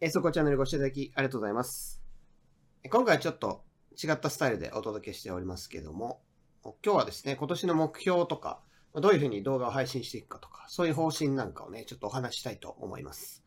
えそこチャンネルご視聴いただきありがとうございます。今回はちょっと違ったスタイルでお届けしておりますけども、今日はですね、今年の目標とか、どういうふうに動画を配信していくかとか、そういう方針なんかをね、ちょっとお話ししたいと思います。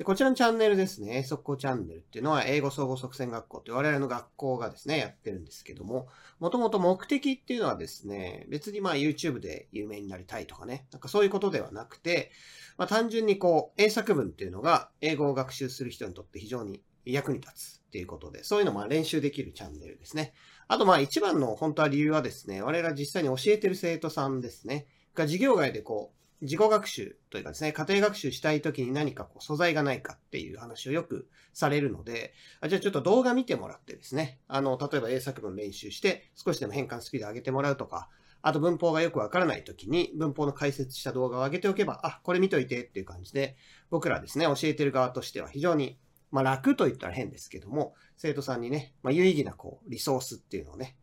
で、こちらのチャンネルですね、速攻チャンネルっていうのは、英語総合即戦学校って我々の学校がですね、やってるんですけども、もともと目的っていうのはですね、別にまあ YouTube で有名になりたいとかね、なんかそういうことではなくて、まあ単純にこう、英作文っていうのが英語を学習する人にとって非常に役に立つっていうことで、そういうのも練習できるチャンネルですね。あとまあ一番の本当は理由はですね、我々実際に教えてる生徒さんですね、が授業外でこう、自己学習というかですね、家庭学習したいときに何かこう素材がないかっていう話をよくされるので、あじゃあちょっと動画見てもらってですね、あの、例えば英作文練習して少しでも変換スピード上げてもらうとか、あと文法がよくわからないときに文法の解説した動画を上げておけば、あ、これ見といてっていう感じで、僕らですね、教えてる側としては非常に、まあ楽と言ったら変ですけども、生徒さんにね、まあ有意義なこう、リソースっていうのをね、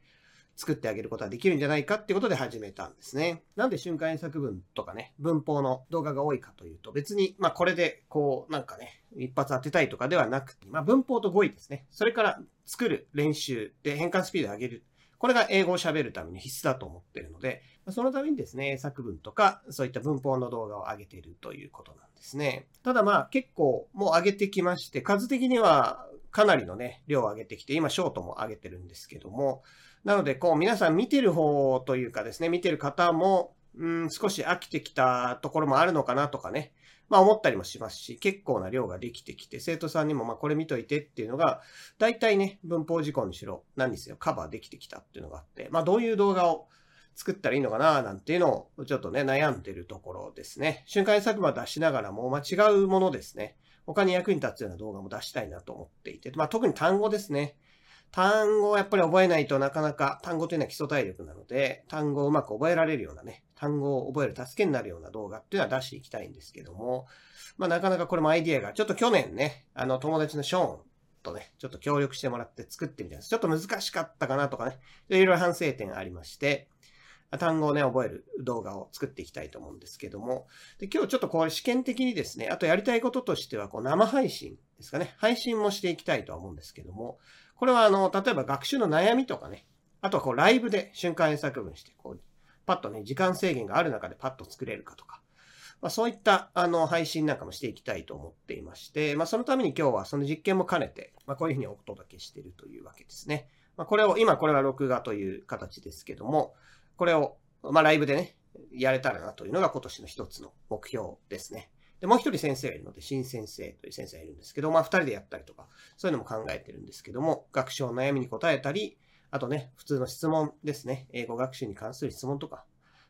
作ってあげることができるんじゃないかってことで始めたんですね。なんで瞬間英作文とかね、文法の動画が多いかというと、別に、まあこれでこう、なんかね、一発当てたいとかではなくて、まあ文法と語彙ですね。それから作る練習で変換スピードを上げる。これが英語を喋るために必須だと思っているので、そのためにですね、作文とか、そういった文法の動画を上げているということなんですね。ただまあ結構もう上げてきまして、数的にはかなりのね、量を上げてきて、今ショートも上げてるんですけども、なので、こう、皆さん見てる方というかですね、見てる方も、うん、少し飽きてきたところもあるのかなとかね、まあ思ったりもしますし、結構な量ができてきて、生徒さんにもまあこれ見といてっていうのが、大体ね、文法事項にしろ、何にせよカバーできてきたっていうのがあって、まあどういう動画を作ったらいいのかななんていうのをちょっとね、悩んでるところですね。瞬間作文出しながらも、まあ違うものですね。他に役に立つような動画も出したいなと思っていて、まあ特に単語ですね。単語をやっぱり覚えないとなかなか、単語というのは基礎体力なので、単語をうまく覚えられるようなね、単語を覚える助けになるような動画っていうのは出していきたいんですけども、まあなかなかこれもアイディアが、ちょっと去年ね、あの友達のショーンとね、ちょっと協力してもらって作ってみたんです。ちょっと難しかったかなとかね、いろいろ反省点ありまして、単語をね、覚える動画を作っていきたいと思うんですけども、で今日ちょっとこれ試験的にですね、あとやりたいこととしては、こう生配信ですかね、配信もしていきたいとは思うんですけども、これはあの、例えば学習の悩みとかね、あとはこうライブで瞬間英作文して、こう、パッとね、時間制限がある中でパッと作れるかとか、まあそういったあの配信なんかもしていきたいと思っていまして、まあそのために今日はその実験も兼ねて、まあこういうふうにお届けしているというわけですね。まあこれを、今これは録画という形ですけども、これを、まあライブでね、やれたらなというのが今年の一つの目標ですね。で、もう一人先生がいるので、新先生という先生がいるんですけど、まあ二人でやったりとか、そういうのも考えてるんですけども、学習の悩みに答えたり、あとね、普通の質問ですね、英語学習に関する質問とか、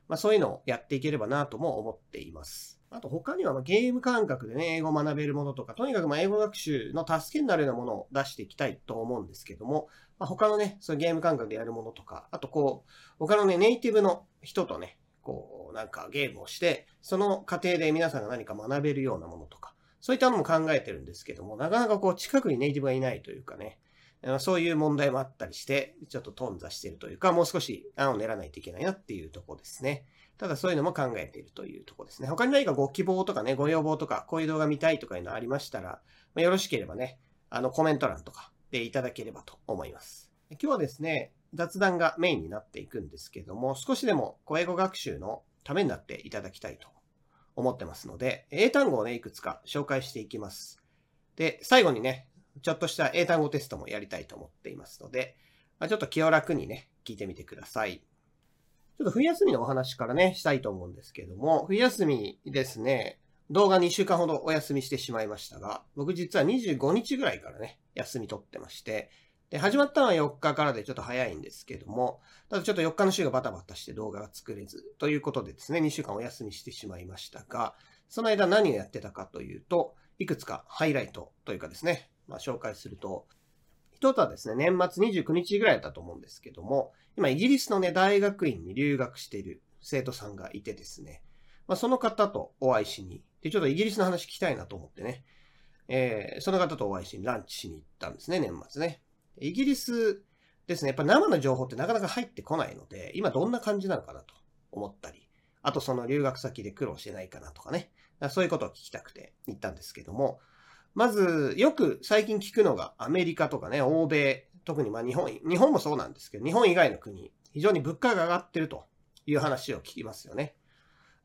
まあそういうのをやっていければなとも思っています。あと他にはまゲーム感覚でね、英語を学べるものとか、とにかくま英語学習の助けになるようなものを出していきたいと思うんですけども、まあ、他のね、そういうゲーム感覚でやるものとか、あとこう、他のね、ネイティブの人とね、こう、なんかゲームをして、その過程で皆さんが何か学べるようなものとか、そういったのも考えてるんですけども、なかなかこう、近くにネイティブがいないというかね、そういう問題もあったりして、ちょっと頓挫してるというか、もう少し案を練らないといけないなっていうとこですね。ただそういうのも考えているというとこですね。他に何かご希望とかね、ご要望とか、こういう動画見たいとかいうのありましたら、よろしければね、あのコメント欄とかでいただければと思います。今日はですね、雑談がメインになっていくんですけども、少しでも英語学習のためになっていただきたいと思ってますので、英単語をね、いくつか紹介していきます。で、最後にね、ちょっとした英単語テストもやりたいと思っていますので、ま、ちょっと気を楽にね、聞いてみてください。ちょっと冬休みのお話からね、したいと思うんですけども、冬休みですね、動画2週間ほどお休みしてしまいましたが、僕実は25日ぐらいからね、休み取ってまして、で、始まったのは4日からでちょっと早いんですけども、ただちょっと4日の週がバタバタして動画が作れず、ということでですね、2週間お休みしてしまいましたが、その間何をやってたかというと、いくつかハイライトというかですね、まあ紹介すると、一つはですね、年末29日ぐらいだったと思うんですけども、今イギリスのね、大学院に留学している生徒さんがいてですね、まあその方とお会いしに、で、ちょっとイギリスの話聞きたいなと思ってね、えー、その方とお会いしにランチしに行ったんですね、年末ね。イギリスですね、やっぱ生の情報ってなかなか入ってこないので、今どんな感じなのかなと思ったり、あとその留学先で苦労してないかなとかね、そういうことを聞きたくて行ったんですけども、まず、よく最近聞くのがアメリカとかね、欧米、特にまあ日本、日本もそうなんですけど、日本以外の国、非常に物価が上がってるという話を聞きますよね。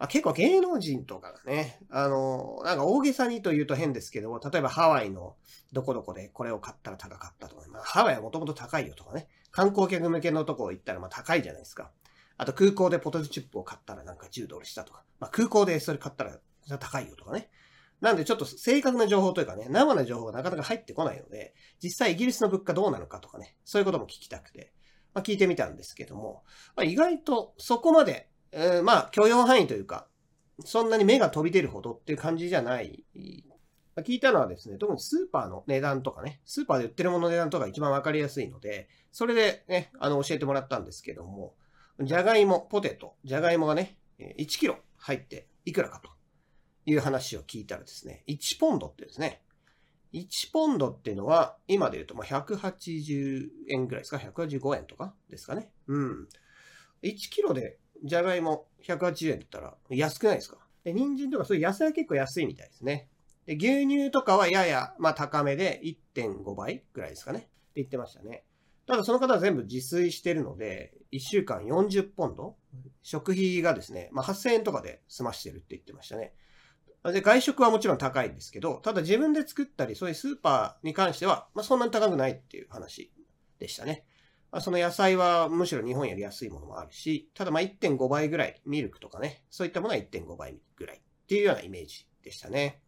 あ結構芸能人とかがね、あの、なんか大げさにと言うと変ですけども、例えばハワイのどこどこでこれを買ったら高かったとか、まあ、ハワイはもともと高いよとかね、観光客向けのとこ行ったらまあ高いじゃないですか。あと空港でポテトチップを買ったらなんか10ドルしたとか、まあ、空港でそれ買ったら高いよとかね。なんでちょっと正確な情報というかね、生な情報がなかなか入ってこないので、実際イギリスの物価どうなのかとかね、そういうことも聞きたくて、まあ、聞いてみたんですけども、まあ、意外とそこまで、えー、まあ許容範囲というか、そんなに目が飛び出るほどっていう感じじゃない。聞いたのはですね、特にスーパーの値段とかね、スーパーで売ってるものの値段とか一番わかりやすいので、それでね、あの教えてもらったんですけども、じゃがいも、ポテト、じゃがいもがね、1キロ入っていくらかと。いう話を聞いたらですね、1ポンドってですね、1ポンドっていうのは、今で言うと、ま180円ぐらいですか ?185 円とかですかね？うん。1キロでじゃがいも180円だったら安くないですか？で、人参とかそういう野菜は結構安いみたいですね。で、牛乳とかはやや、まあ高めで1.5倍ぐらいですかね。って言ってましたね。ただその方は全部自炊してるので、1週間40ポンド食費がですね、まあ8000円とかで済ましてるって言ってましたね。で、外食はもちろん高いんですけど、ただ自分で作ったり、そういうスーパーに関しては、まあ、そんなに高くないっていう話でしたね。その野菜はむしろ日本より安いものもあるし、ただまあ1.5倍ぐらい、ミルクとかね、そういったものは1.5倍ぐらいっていうようなイメージでしたね。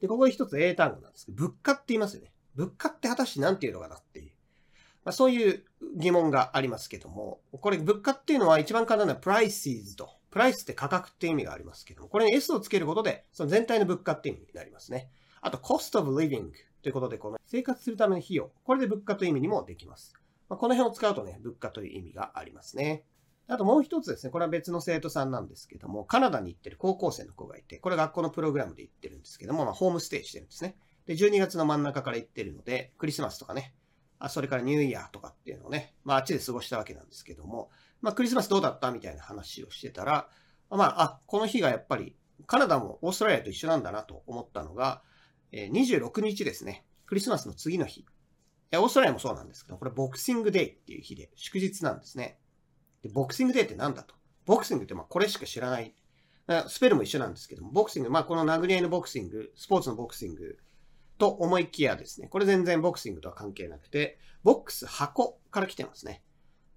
で、ここで一つ英単語なんですけど、物価って言いますよね。物価って果たして何て言うのかなっていう。まあ、そういう疑問がありますけども、これ物価っていうのは一番簡単なプライシーズとプライスって価格っていう意味がありますけども、これに S をつけることで、その全体の物価っていう意味になりますね。あと、cost of living ということで、この生活するための費用。これで物価という意味にもできます。まあ、この辺を使うとね、物価という意味がありますね。あともう一つですね、これは別の生徒さんなんですけども、カナダに行ってる高校生の子がいて、これ学校のプログラムで行ってるんですけども、まあ、ホームステイしてるんですね。で、12月の真ん中から行ってるので、クリスマスとかね、あそれからニューイヤーとかっていうのをね、まあ、あっちで過ごしたわけなんですけども、まあ、クリスマスどうだったみたいな話をしてたら、まあ、あ、この日がやっぱりカナダもオーストラリアと一緒なんだなと思ったのが、26日ですね。クリスマスの次の日。オーストラリアもそうなんですけど、これボクシングデーっていう日で祝日なんですね。で、ボクシングデーって何だと。ボクシングってまあこれしか知らない。スペルも一緒なんですけども、ボクシング、まあこの殴り合いのボクシング、スポーツのボクシングと思いきやですね、これ全然ボクシングとは関係なくて、ボックス箱から来てますね。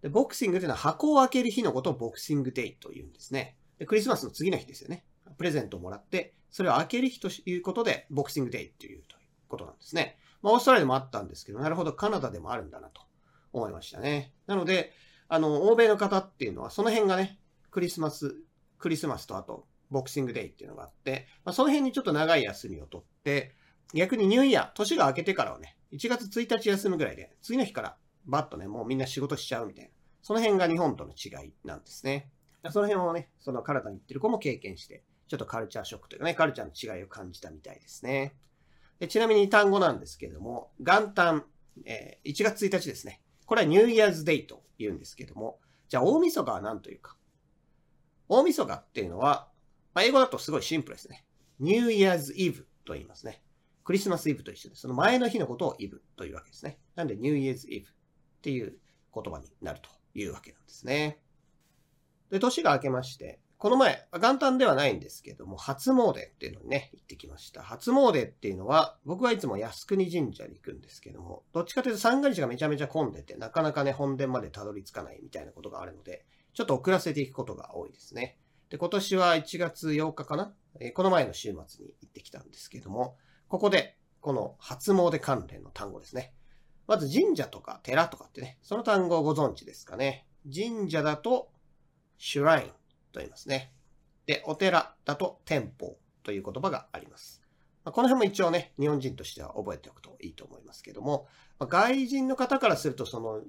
で、ボクシングっていうのは箱を開ける日のことをボクシングデーと言うんですね。で、クリスマスの次の日ですよね。プレゼントをもらって、それを開ける日ということで、ボクシングデイっていうということなんですね。まあ、オーストラリアでもあったんですけど、なるほど、カナダでもあるんだなと思いましたね。なので、あの、欧米の方っていうのは、その辺がね、クリスマス、クリスマスとあと、ボクシングデイっていうのがあって、まあ、その辺にちょっと長い休みを取って、逆にニューイヤー、年が明けてからはね、1月1日休むぐらいで、次の日からバッとね、もうみんな仕事しちゃうみたいな。その辺が日本との違いなんですね。その辺をね、そのカナダに行ってる子も経験して、ちょっとカルチャーショックというかね、カルチャーの違いを感じたみたいですね。でちなみに単語なんですけれども、元旦、えー、1月1日ですね。これはニューイヤーズデイと言うんですけども、じゃあ大晦日は何というか。大晦日っていうのは、まあ、英語だとすごいシンプルですね。ニューイヤーズイブと言いますね。クリスマスイブと一緒です。その前の日のことをイブというわけですね。なんでニューイヤーズイブっていう言葉になるというわけなんですね。で、年が明けまして、この前、元旦ではないんですけども、初詣っていうのにね、行ってきました。初詣っていうのは、僕はいつも靖国神社に行くんですけども、どっちかというと三が日がめちゃめちゃ混んでて、なかなかね、本殿までたどり着かないみたいなことがあるので、ちょっと遅らせていくことが多いですね。で、今年は1月8日かな、え、この前の週末に行ってきたんですけども、ここで、この初詣関連の単語ですね。まず神社とか寺とかってね、その単語をご存知ですかね？神社だとシュラインと言いますね。で、お寺だと店舗という言葉があります。ま、この辺も一応ね、日本人としては覚えておくといいと思いますけども、ま、外人の方からするとその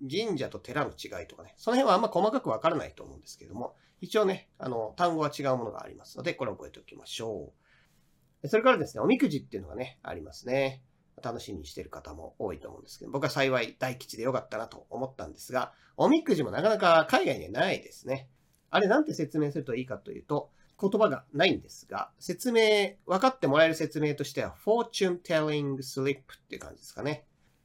神社と寺の違いとかね、その辺はあんま細かくわからないと思うんですけども、一応ね、あの、単語は違うものがありますので、これ覚えておきましょう。それからですね、おみくじっていうのがね、ありますね。楽しみにしてる方も多いと思うんですけど、僕は幸い大吉でよかったなと思ったんですが、おみくじもなかなか海外にはないですね。あれなんて説明するといいかというと、言葉がないんですが、説明、分かってもらえる説明としては、fortune telling slip っていう感じですかね。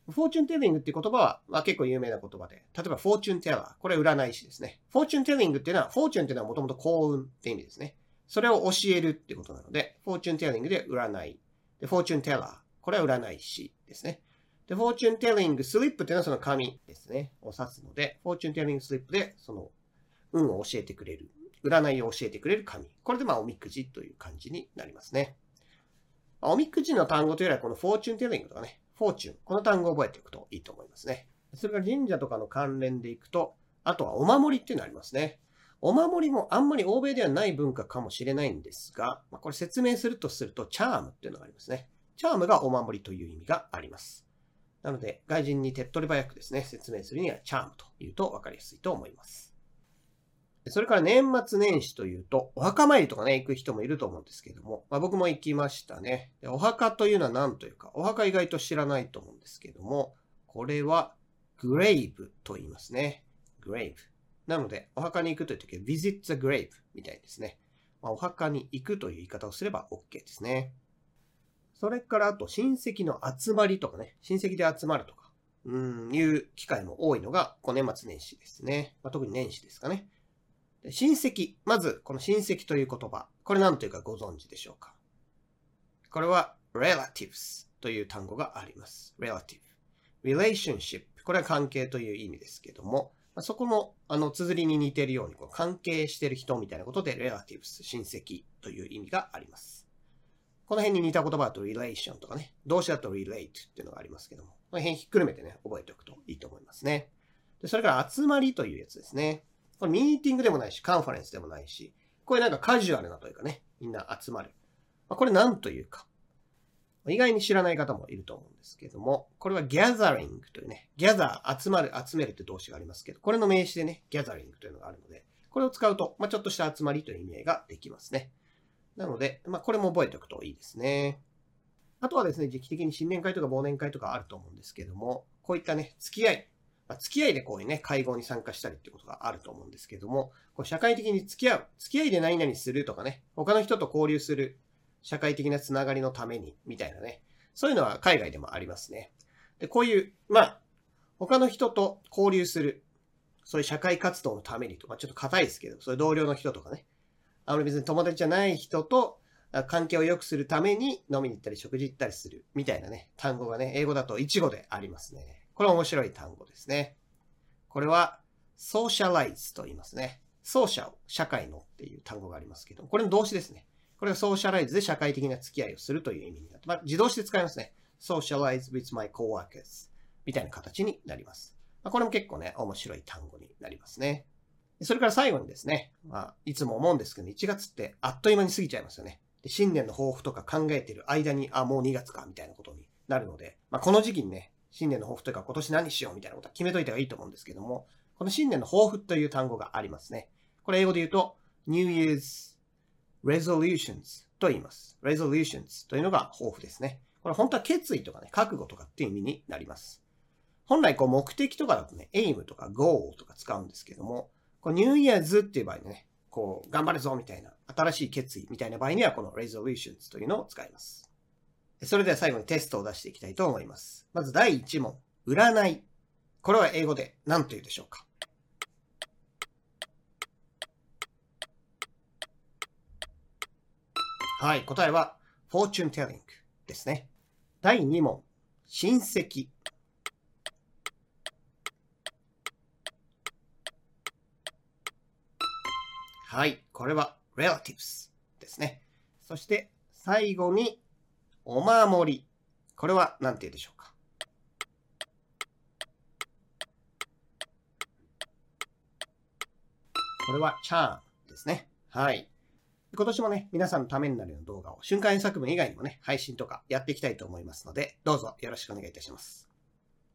fortune telling っていう言葉は、まあ、結構有名な言葉で、例えば fortune teller、これは占い師ですね。fortune telling っていうのは、fortune っていうのはもともと幸運って意味ですね。それを教えるってことなので、fortune telling で占い。で、fortune teller、これは占い師ですね。で、fortune telling slip っていうのはその紙ですね。を指すので、fortune telling slip でその運を教えてくれる。占いを教えてくれる紙。これでまあおみくじという感じになりますね。おみくじの単語というよりはこの fortune telling とかね、fortune。この単語を覚えておくといいと思いますね。それから神社とかの関連でいくと、あとはお守りっていうのありますね。お守りもあんまり欧米ではない文化かもしれないんですが、まあ、これ説明するとすると、チャームっていうのがありますね。チャームがお守りという意味があります。なので、外人に手っ取り早くですね、説明するにはチャームというと分かりやすいと思います。それから年末年始というと、お墓参りとかね、行く人もいると思うんですけども、まあ、僕も行きましたね。お墓というのは何というか、お墓意外と知らないと思うんですけども、これはグレイブと言いますね。グレイブ。なので、お墓に行くという時は visit the grave みたいですね。まあ、お墓に行くという言い方をすれば OK ですね。それからあと親戚の集まりとかね、親戚で集まるとか、うん、いう機会も多いのが、この年末年始ですね。まあ、特に年始ですかね。親戚。まず、この親戚という言葉。これ何というかご存知でしょうか？これは relatives という単語があります。relative。relationship。これは関係という意味ですけども、そこも、あの、綴りに似ているように、こう関係している人みたいなことで relatives、親戚という意味があります。この辺に似た言葉だと relation とかね、動詞だと relate っていうのがありますけども、この辺ひっくるめてね、覚えておくといいと思いますね。でそれから集まりというやつですね。これミーティングでもないし、カンファレンスでもないし、これなんかカジュアルなというかね、みんな集まる。まあ、これ何というか、意外に知らない方もいると思うんですけども、これは gathering というね、gather 集まる、集めるって動詞がありますけど、これの名詞でね、gathering というのがあるので、これを使うと、まあ、ちょっとした集まりという意味合いができますね。なので、まあ、これも覚えておくといいですね。あとはですね、時期的に新年会とか忘年会とかあると思うんですけども、こういったね、付き合い、まあ、付き合いでこういうね、会合に参加したりってことがあると思うんですけども、こう社会的に付き合う、付き合いで何々するとかね、他の人と交流する、社会的なつながりのために、みたいなね、そういうのは海外でもありますね。で、こういう、まあ、他の人と交流する、そういう社会活動のためにとか、ちょっと硬いですけど、そういう同僚の人とかね、あまり別に友達じゃない人と関係を良くするために飲みに行ったり食事行ったりするみたいなね、単語がね、英語だとイチゴでありますね。これ面白い単語ですね。これは、ソーシャライズと言いますね。ソーシャル、社会のっていう単語がありますけど、これの動詞ですね。これがソーシャライズで社会的な付き合いをするという意味になって、まあ、自動詞で使いますね。socialize with my coworkers みたいな形になります。まあ、これも結構ね、面白い単語になりますね。それから最後にですね、まあ、いつも思うんですけど、1月ってあっという間に過ぎちゃいますよね。で新年の抱負とか考えている間に、あ、もう2月か、みたいなことになるので、まあ、この時期にね、新年の抱負というか今年何しようみたいなことは決めといた方がいいと思うんですけども、この新年の抱負という単語がありますね。これ英語で言うと、New Year's Resolutions と言います。Resolutions というのが抱負ですね。これ本当は決意とかね、覚悟とかっていう意味になります。本来こう目的とかだとね、aim とか goal とか使うんですけども、こう New Year's っていう場合ね、こう頑張るぞみたいな、新しい決意みたいな場合にはこの resolutions というのを使います。それでは最後にテストを出していきたいと思います。まず第1問。占い。これは英語で何と言うでしょうか？はい、答えは fortune telling ですね。第2問。親戚。はい、これは relatives ですね。そして最後にお守り。これは何て言うでしょうかこれはチャーンですね。はい。今年もね、皆さんのためになるような動画を瞬間作文以外にもね、配信とかやっていきたいと思いますので、どうぞよろしくお願いいたします。